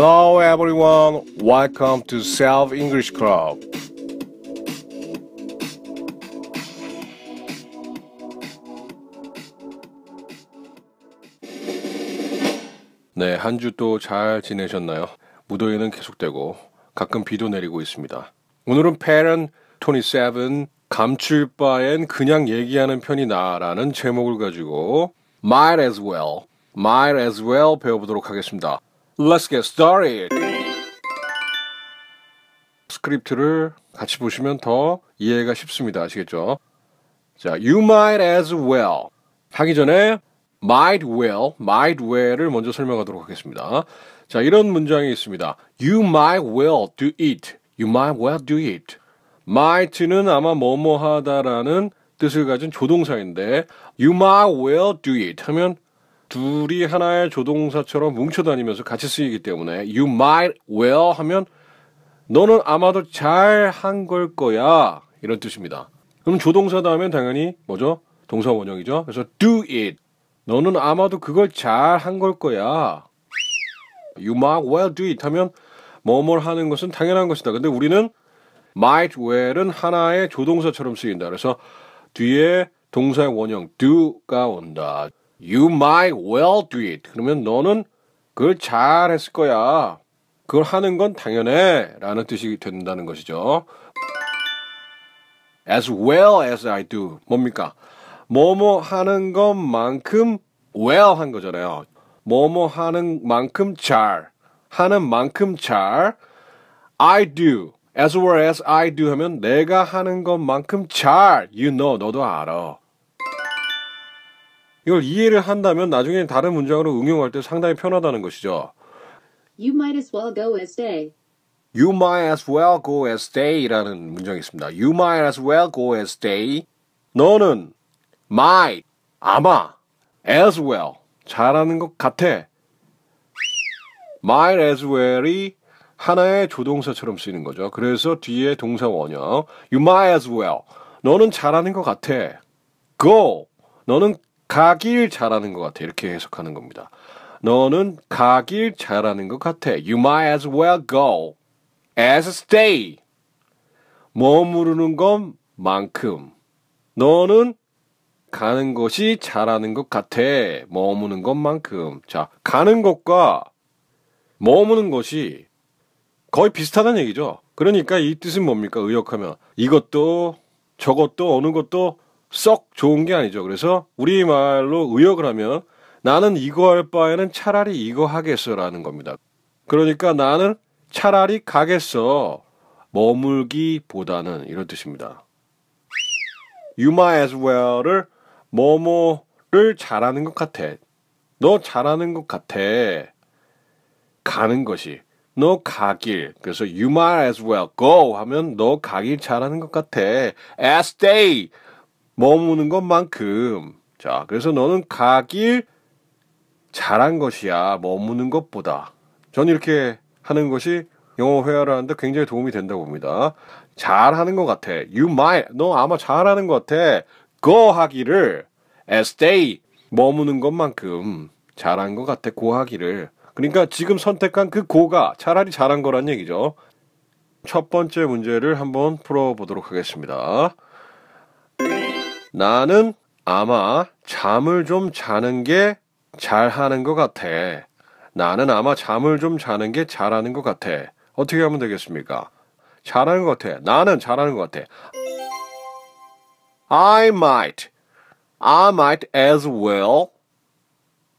Hello everyone, welcome to Self English Club. 네, 한 주 또 잘 지내셨나요? 무더위는 계속되고 가끔 비도 내리고 있습니다. 오늘은 Parent 27 감출 바엔 그냥 얘기하는 편이 나라는 제목을 가지고 Might as well, Might as well 배워보도록 하겠습니다. Let's get started. 스크립트를 같이 보시면 더 이해가 쉽습니다. 아시겠죠? 자, you might as well 하기 전에 might well, might well을 먼저 설명하도록 하겠습니다. 자, 이런 문장이 있습니다. You might well do it. You might well do it. might는 아마 뭐뭐 하다라는 뜻을 가진 조동사인데 you might well do it 하면 둘이 하나의 조동사처럼 뭉쳐 다니면서 같이 쓰이기 때문에 you might well 하면 너는 아마도 잘 한 걸 거야 이런 뜻입니다. 그럼 조동사다 하면 당연히 뭐죠? 동사 원형이죠. 그래서 do it 너는 아마도 그걸 잘 한 걸 거야. You might well do it 하면 뭐뭘 하는 것은 당연한 것이다. 근데 우리는 might well은 하나의 조동사처럼 쓰인다. 그래서 뒤에 동사의 원형 do가 온다. You might well do it. 그러면 너는 그걸 잘 했을 거야. 그걸 하는 건 당연해. 라는 뜻이 된다는 것이죠. As well as I do. 뭡니까? 뭐뭐 하는 것만큼 well 한 거잖아요. 뭐뭐 하는 만큼 잘. 하는 만큼 잘. I do. As well as I do 하면 내가 하는 것만큼 잘. You know. 너도 알아. 이걸 이해를 한다면 나중에 다른 문장으로 응용할 때 상당히 편하다는 것이죠. You might as well go as stay. You might as well go as stay라는 문장이 있습니다. You might as well go as stay. 너는 might 아마 as well 잘하는 것 같아. might as well이 하나의 조동사처럼 쓰이는 거죠. 그래서 뒤에 동사 원형 you might as well 너는 잘하는 것 같아. go 너는 가길 잘하는 것 같아. 이렇게 해석하는 겁니다. 너는 가길 잘하는 것 같아. You might as well go as stay. 머무르는 것만큼. 너는 가는 것이 잘하는 것 같아. 머무는 것만큼. 자, 가는 것과 머무는 것이 거의 비슷하다는 얘기죠. 그러니까 이 뜻은 뭡니까? 의역하면. 이것도 저것도 어느 것도 썩 좋은 게 아니죠. 그래서 우리말로 의역을 하면 나는 이거 할 바에는 차라리 이거 하겠어라는 겁니다. 그러니까 나는 차라리 가겠어. 머물기보다는 이런 뜻입니다. You might as well을 뭐뭐를 잘하는 것 같아. 너 잘하는 것 같아. 가는 것이. 너 가길. 그래서 you might as well go 하면 너 가길 잘하는 것 같아. as stay. 머무는 것만큼. 자, 그래서 너는 가길 잘한 것이야. 머무는 것보다. 전 이렇게 하는 것이 영어 회화를 하는데 굉장히 도움이 된다고 봅니다. 잘하는 것 같아. You might. 너 아마 잘하는 것 같아. go 하기를 stay. 머무는 것만큼 잘한 것 같아. go 하기를. 그러니까 지금 선택한 그 고가 차라리 잘한 거란 얘기죠. 첫 번째 문제를 한번 풀어보도록 하겠습니다. 나는 아마 잠을 좀 자는 게 잘하는 것 같아. 나는 아마 잠을 좀 자는 게 잘하는 것 같아. 어떻게 하면 되겠습니까? 잘하는 것 같아. 나는 잘하는 것 같아. I might. I might as well.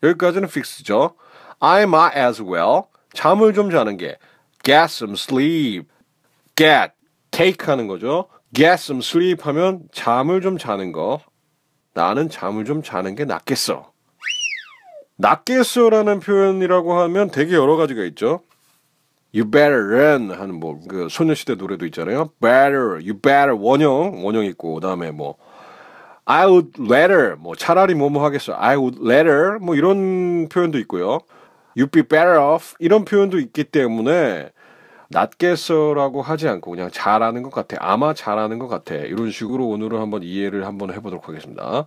여기까지는 픽스죠. I might as well. 잠을 좀 자는 게 get some sleep. get, take 하는 거죠. Get some sleep 하면 잠을 좀 자는 거. 나는 잠을 좀 자는 게 낫겠어. 낫겠어라는 표현이라고 하면 되게 여러 가지가 있죠. You better run 하는 뭐 그 소녀시대 노래도 있잖아요. Better, you better 원형 원형 있고 그다음에 뭐 I would rather 뭐 차라리 뭐뭐 하겠어. I would rather 뭐 이런 표현도 있고요. You'd be better off 이런 표현도 있기 때문에 낫겠어라고 하지 않고 그냥 잘하는 것 같아. 아마 잘하는 것 같아. 이런 식으로 오늘은 한번 이해를 한번 해보도록 하겠습니다.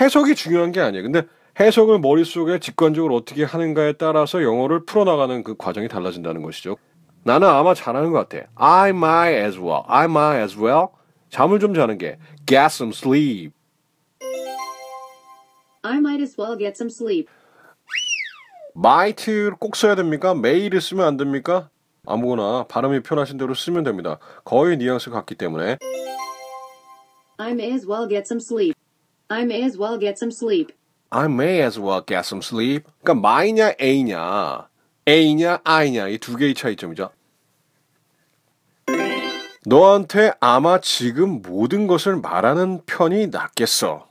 해석이 중요한 게 아니에요. 근데 해석을 머릿속에 직관적으로 어떻게 하는가에 따라서 영어를 풀어나가는 그 과정이 달라진다는 것이죠. 나는 아마 잘하는 것 같아. I might as well. I might as well. 잠을 좀 자는 게 get some sleep. I might as well get some sleep. might를 꼭 써야 됩니까? may를 쓰면 안 됩니까? 아무거나 발음이 편하신 대로 쓰면 됩니다. 거의 뉘앙스가 같기 때문에 I may as well get some sleep. I may as well get some sleep. I may as well get some sleep. 그러니까 my냐 a냐 a냐 i냐 이 두 개의 차이점이죠. 너한테 아마 지금 모든 것을 말하는 편이 낫겠어.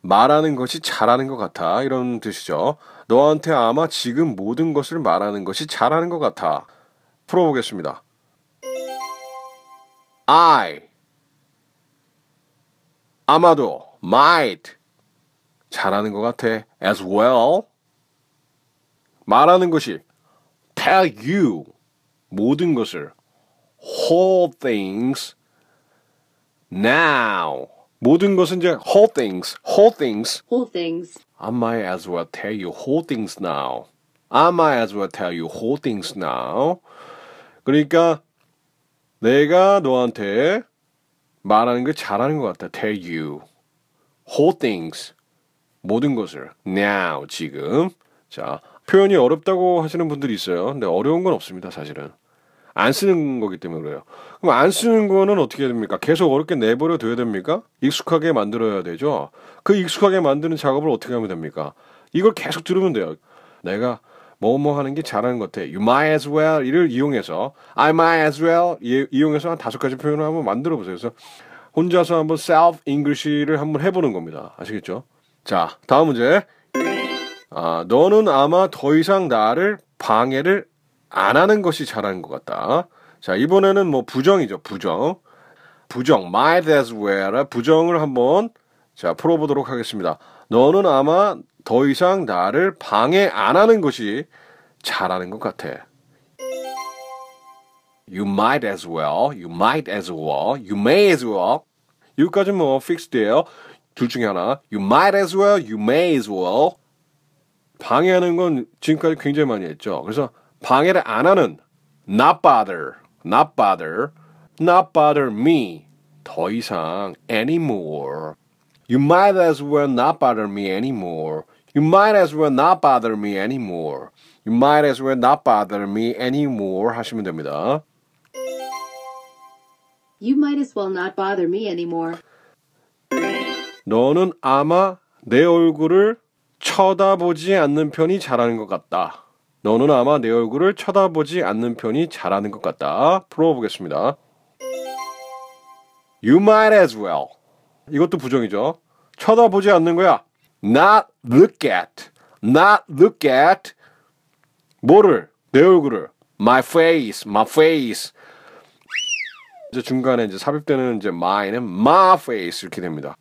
말하는 것이 잘하는 것 같아. 이런 뜻이죠. 너한테 아마 지금 모든 것을 말하는 것이 잘하는 것 같아. 풀어보겠습니다. I 아마도 might 잘하는 것 같아. as well 말하는 것이 tell you 모든 것을 whole things now 모든 것은 이제 whole things whole things Whole things. I might as well tell you whole things now. I might as well tell you whole things now. 그러니까 내가 너한테 말하는 걸 잘하는 것 같다. Tell you whole things 모든 것을 now 지금 자 표현이 어렵다고 하시는 분들이 있어요. 근데 어려운 건 없습니다. 사실은 안 쓰는 거기 때문에 그래요. 그럼 안 쓰는 거는 어떻게 해야 됩니까? 계속 어렵게 내버려 둬야 됩니까? 익숙하게 만들어야 되죠. 그 익숙하게 만드는 작업을 어떻게 하면 됩니까? 이걸 계속 들으면 돼요. 내가 뭐뭐 하는 게 잘하는 것 같아. You might as well 이를 이용해서 I might as well 이- 이용해서 한 다섯 가지 표현을 한번 만들어 보세요. 그래서 혼자서 한번 self English를 한번 해보는 겁니다. 아시겠죠? 자, 다음 문제. 아, 너는 아마 더 이상 나를 방해를 안 하는 것이 잘하는 것 같다. 자, 이번에는 뭐 부정이죠. 부정. 부정. might as well. 부정을 한번 자, 풀어보도록 하겠습니다. 너는 아마 더 이상 나를 방해 안 하는 것이 잘하는 것 같아. You might as well. You might as well. You may as well. 여기까지 뭐 픽스돼요. 둘 중에 하나. You might as well. You may as well. 방해하는 건 지금까지 굉장히 많이 했죠. 그래서 방해를 안 하는 not bother, not bother, not bother me 더 이상 anymore. You might as well not bother me anymore. You might as well not bother me anymore. You might as well not bother me anymore 하시면 됩니다. You might as well not bother me anymore. 너는 아마 내 얼굴을 쳐다보지 않는 편이 잘하는 것 같다. 너는 아마 내 얼굴을 쳐다보지 않는 편이 잘하는 것 같다. 풀어보겠습니다. You might as well. 이것도 부정이죠. 쳐다보지 않는 거야. Not look at. Not look at. 뭐를? 내 얼굴을. My face. My face. 이제 중간에 이제 삽입되는 이제 my는 my face 이렇게 됩니다.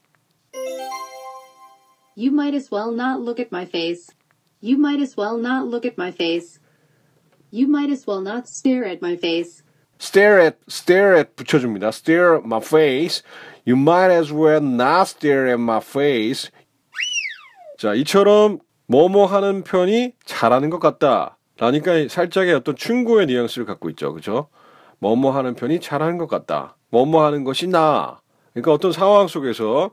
You might as well not look at my face. You might as well not look at my face. You might as well not stare at my face. stare at stare at 붙여줍니다. stare at my face. You might as well not stare at my face. 자, 이처럼 뭐뭐 하는 편이 잘하는 것 같다. 라니까 살짝의 어떤 충고의 뉘앙스를 갖고 있죠. 그죠? 뭐뭐 하는 편이 잘하는 것 같다. 뭐뭐 하는 것이 나. 그러니까 어떤 상황 속에서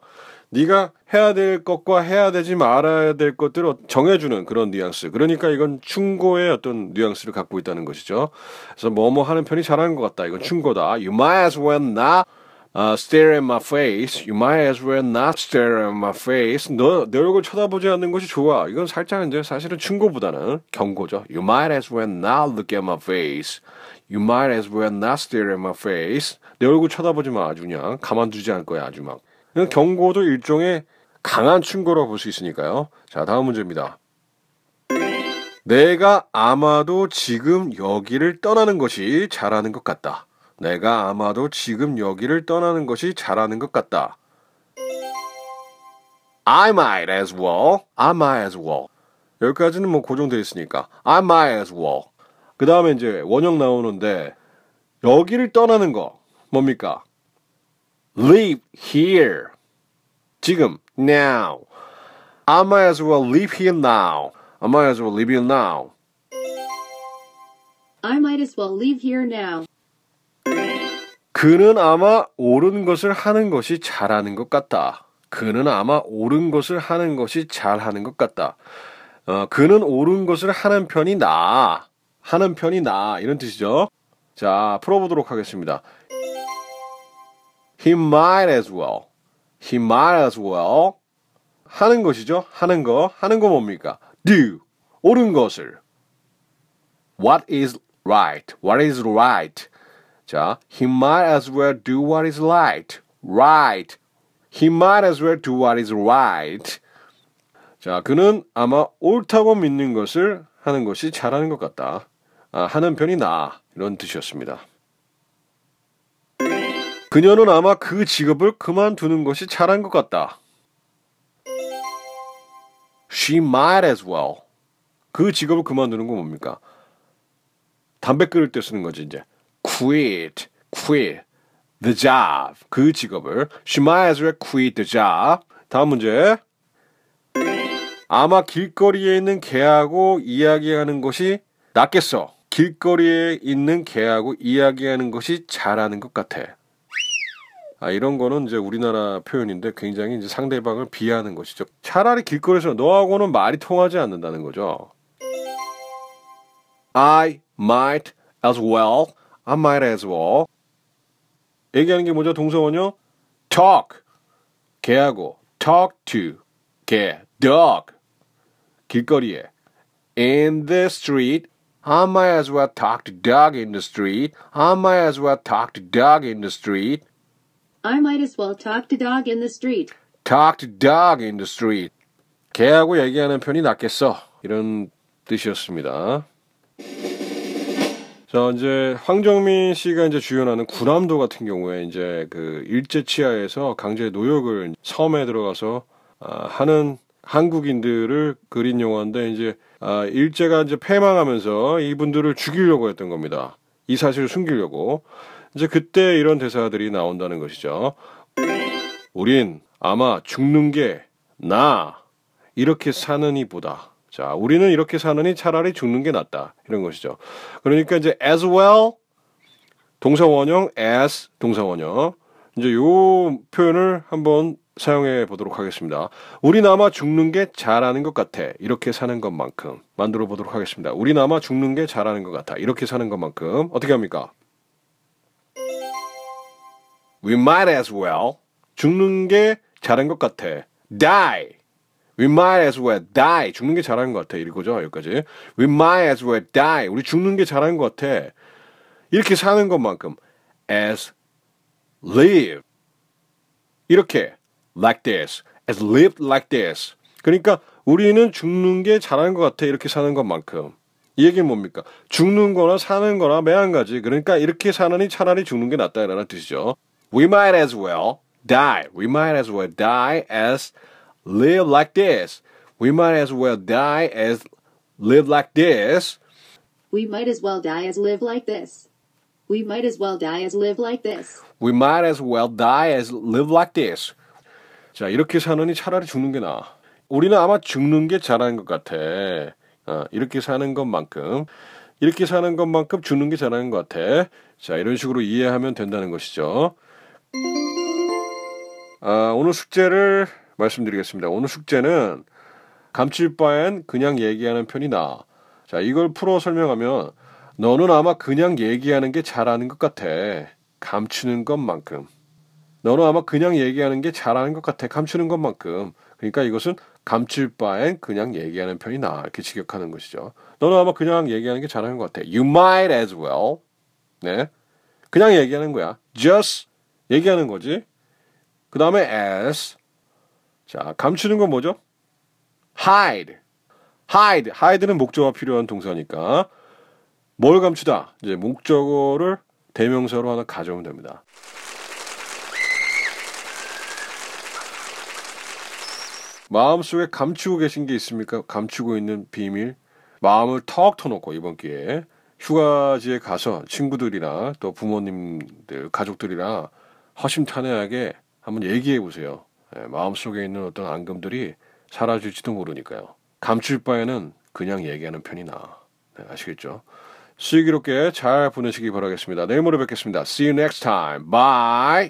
네가 해야 될 것과 해야 되지 말아야 될 것들을 정해주는 그런 뉘앙스. 그러니까 이건 충고의 어떤 뉘앙스를 갖고 있다는 것이죠. 그래서 뭐뭐 하는 편이 잘하는 것 같다. 이건 충고다. You might as well not uh, stare at my face. You might as well not stare at my face. 너 내 얼굴 쳐다보지 않는 것이 좋아. 이건 살짝 이제 사실은 충고보다는 경고죠. You might as well not look at my face. You might as well not stare at my face. 내 얼굴 쳐다보지 마. 아주 그냥 가만두지 않을 거야. 아주 막. 경고도 일종의 강한 충고라고 볼수 있으니까요. 자, 다음 문제입니다. 내가 아마도 지금 여기를 떠나는 것이 잘하는 것 같다. 내가 아마도 지금 여기를 떠나는 것이 잘하는 것 같다. I might as well. I might as well. 여기까지는 뭐 고정되어 있으니까. I might as well. 그 다음에 이제 원형 나오는데 여기를 떠나는 거 뭡니까? Live here. 지금 now. I might as well leave here now. I might as well leave here now. I might as well leave here now. 그는 아마 옳은 것을 하는 것이 잘하는 것 같다. 그는 아마 옳은 것을 하는 것이 잘하는 것 같다. 어, 그는 옳은 것을 하는 편이 나. 하는 편이 나. 이런 뜻이죠. 자, 풀어보도록 하겠습니다. He might as well. He might as well. 하는 것이죠. 하는 거. 하는 거 뭡니까? Do. 옳은 것을. What is right? What is right? 자, he might as well do what is right. Right. He might as well do what is right. 자, 그는 아마 옳다고 믿는 것을 하는 것이 잘하는 것 같다. 아, 하는 편이 나. 이런 뜻이었습니다. 그녀는 아마 그 직업을 그만두는 것이 잘한 것 같다. She might as well. 그 직업을 그만두는 건 뭡니까? 담배 끊을 때 쓰는 거지 이제. Quit, quit the job. 그 직업을 she might as well quit the job. 다음 문제. 아마 길거리에 있는 개하고 이야기하는 것이 낫겠어. 길거리에 있는 개하고 이야기하는 것이 잘하는 것 같아. 아, 이런 거는 이제 우리나라 표현인데 굉장히 이제 상대방을 비하하는 것이죠. 차라리 길거리에서 너하고는 말이 통하지 않는다는 거죠. I might as well. I might as well. 얘기하는 게 뭐죠? 동사원요? talk. 개하고 talk to. 개. dog. 길거리에. in the street. I might as well talk to dog in the street. I might as well talk to dog in the street. I might as well talk to dog in the street. talk to dog in the street. 개하고 얘기하는 편이 낫겠어. 이런 뜻이었습니다. 자, 이제 황정민 씨가 이제 주연하는 구남도 같은 경우에 이제 그 일제 치하에서 강제 노역을 섬에 들어가서 아, 하는 한국인들을 그린 영화인데 이제 아, 일제가 이제 패망하면서 이분들을 죽이려고 했던 겁니다. 이 사실을 숨기려고. 이제 그때 이런 대사들이 나온다는 것이죠. 우린 아마 죽는 게 나 이렇게 사느니 보다. 자, 우리는 이렇게 사느니 차라리 죽는 게 낫다. 이런 것이죠. 그러니까 이제 as well 동사 원형 as 동사 원형 이제 요 표현을 한번 사용해 보도록 하겠습니다. 우린 아마 죽는 게 잘하는 것 같아. 이렇게 사는 것만큼 만들어 보도록 하겠습니다. 우린 아마 죽는 게 잘하는 것 같아. 이렇게 사는 것만큼 어떻게 합니까? We might as well 죽는 게 잘한 것 같아. Die. We might as well die. 죽는 게 잘한 것 같아. 이거죠. 여기까지. We might as well die. 우리 죽는 게 잘한 것 같아. 이렇게 사는 것만큼 as live. 이렇게 like this. as lived like this. 그러니까 우리는 죽는 게 잘하는 것 같아. 이렇게 사는 것만큼. 이 얘기는 뭡니까? 죽는 거나 사는 거나 매한가지. 그러니까 이렇게 사느니 차라리 죽는 게 낫다라는 뜻이죠. We might as well die. We might as well die as live like this. We might as well die as live like this. We might as well die as live like this. We might as well die as live like this. We might as well die as live like this. 자, 이렇게 사느니 차라리 죽는 게 나아. 우리는 아마 죽는 게 잘하는 것 같아. 어, 이렇게 사는 것만큼, 이렇게 사는 것만큼 죽는 게 잘하는 것 같아. 자, 이런 식으로 이해하면 된다는 것이죠. 아, 오늘 숙제를 말씀드리겠습니다. 오늘 숙제는 감칠 바엔 그냥 얘기하는 편이 나아. 자, 이걸 풀어 설명하면 너는 아마 그냥 얘기하는 게 잘하는 것 같아. 감추는 것만큼. 너는 아마 그냥 얘기하는 게 잘하는 것 같아. 감추는 것만큼. 그러니까 이것은 감칠 바엔 그냥 얘기하는 편이 나아. 이렇게 직역하는 것이죠. 너는 아마 그냥 얘기하는 게 잘하는 것 같아. You might as well. 네. 그냥 얘기하는 거야. Just 얘기하는 거지. 그 다음에 as. 자, 감추는 건 뭐죠? hide. hide. hide는 목적어가 필요한 동사니까 뭘 감추다? 이제 목적어를 대명사로 하나 가져오면 됩니다. 마음속에 감추고 계신 게 있습니까? 감추고 있는 비밀. 마음을 턱 터놓고 이번 기회에 휴가지에 가서 친구들이나 또 부모님들, 가족들이랑 허심탄회하게 한번 얘기해 보세요. 예, 마음속에 있는 어떤 앙금들이 사라질지도 모르니까요. 감출 바에는 그냥 얘기하는 편이 나아. 네, 아시겠죠? 슬기롭게 잘 보내시기 바라겠습니다. 내일 모레 뵙겠습니다. See you next time. Bye!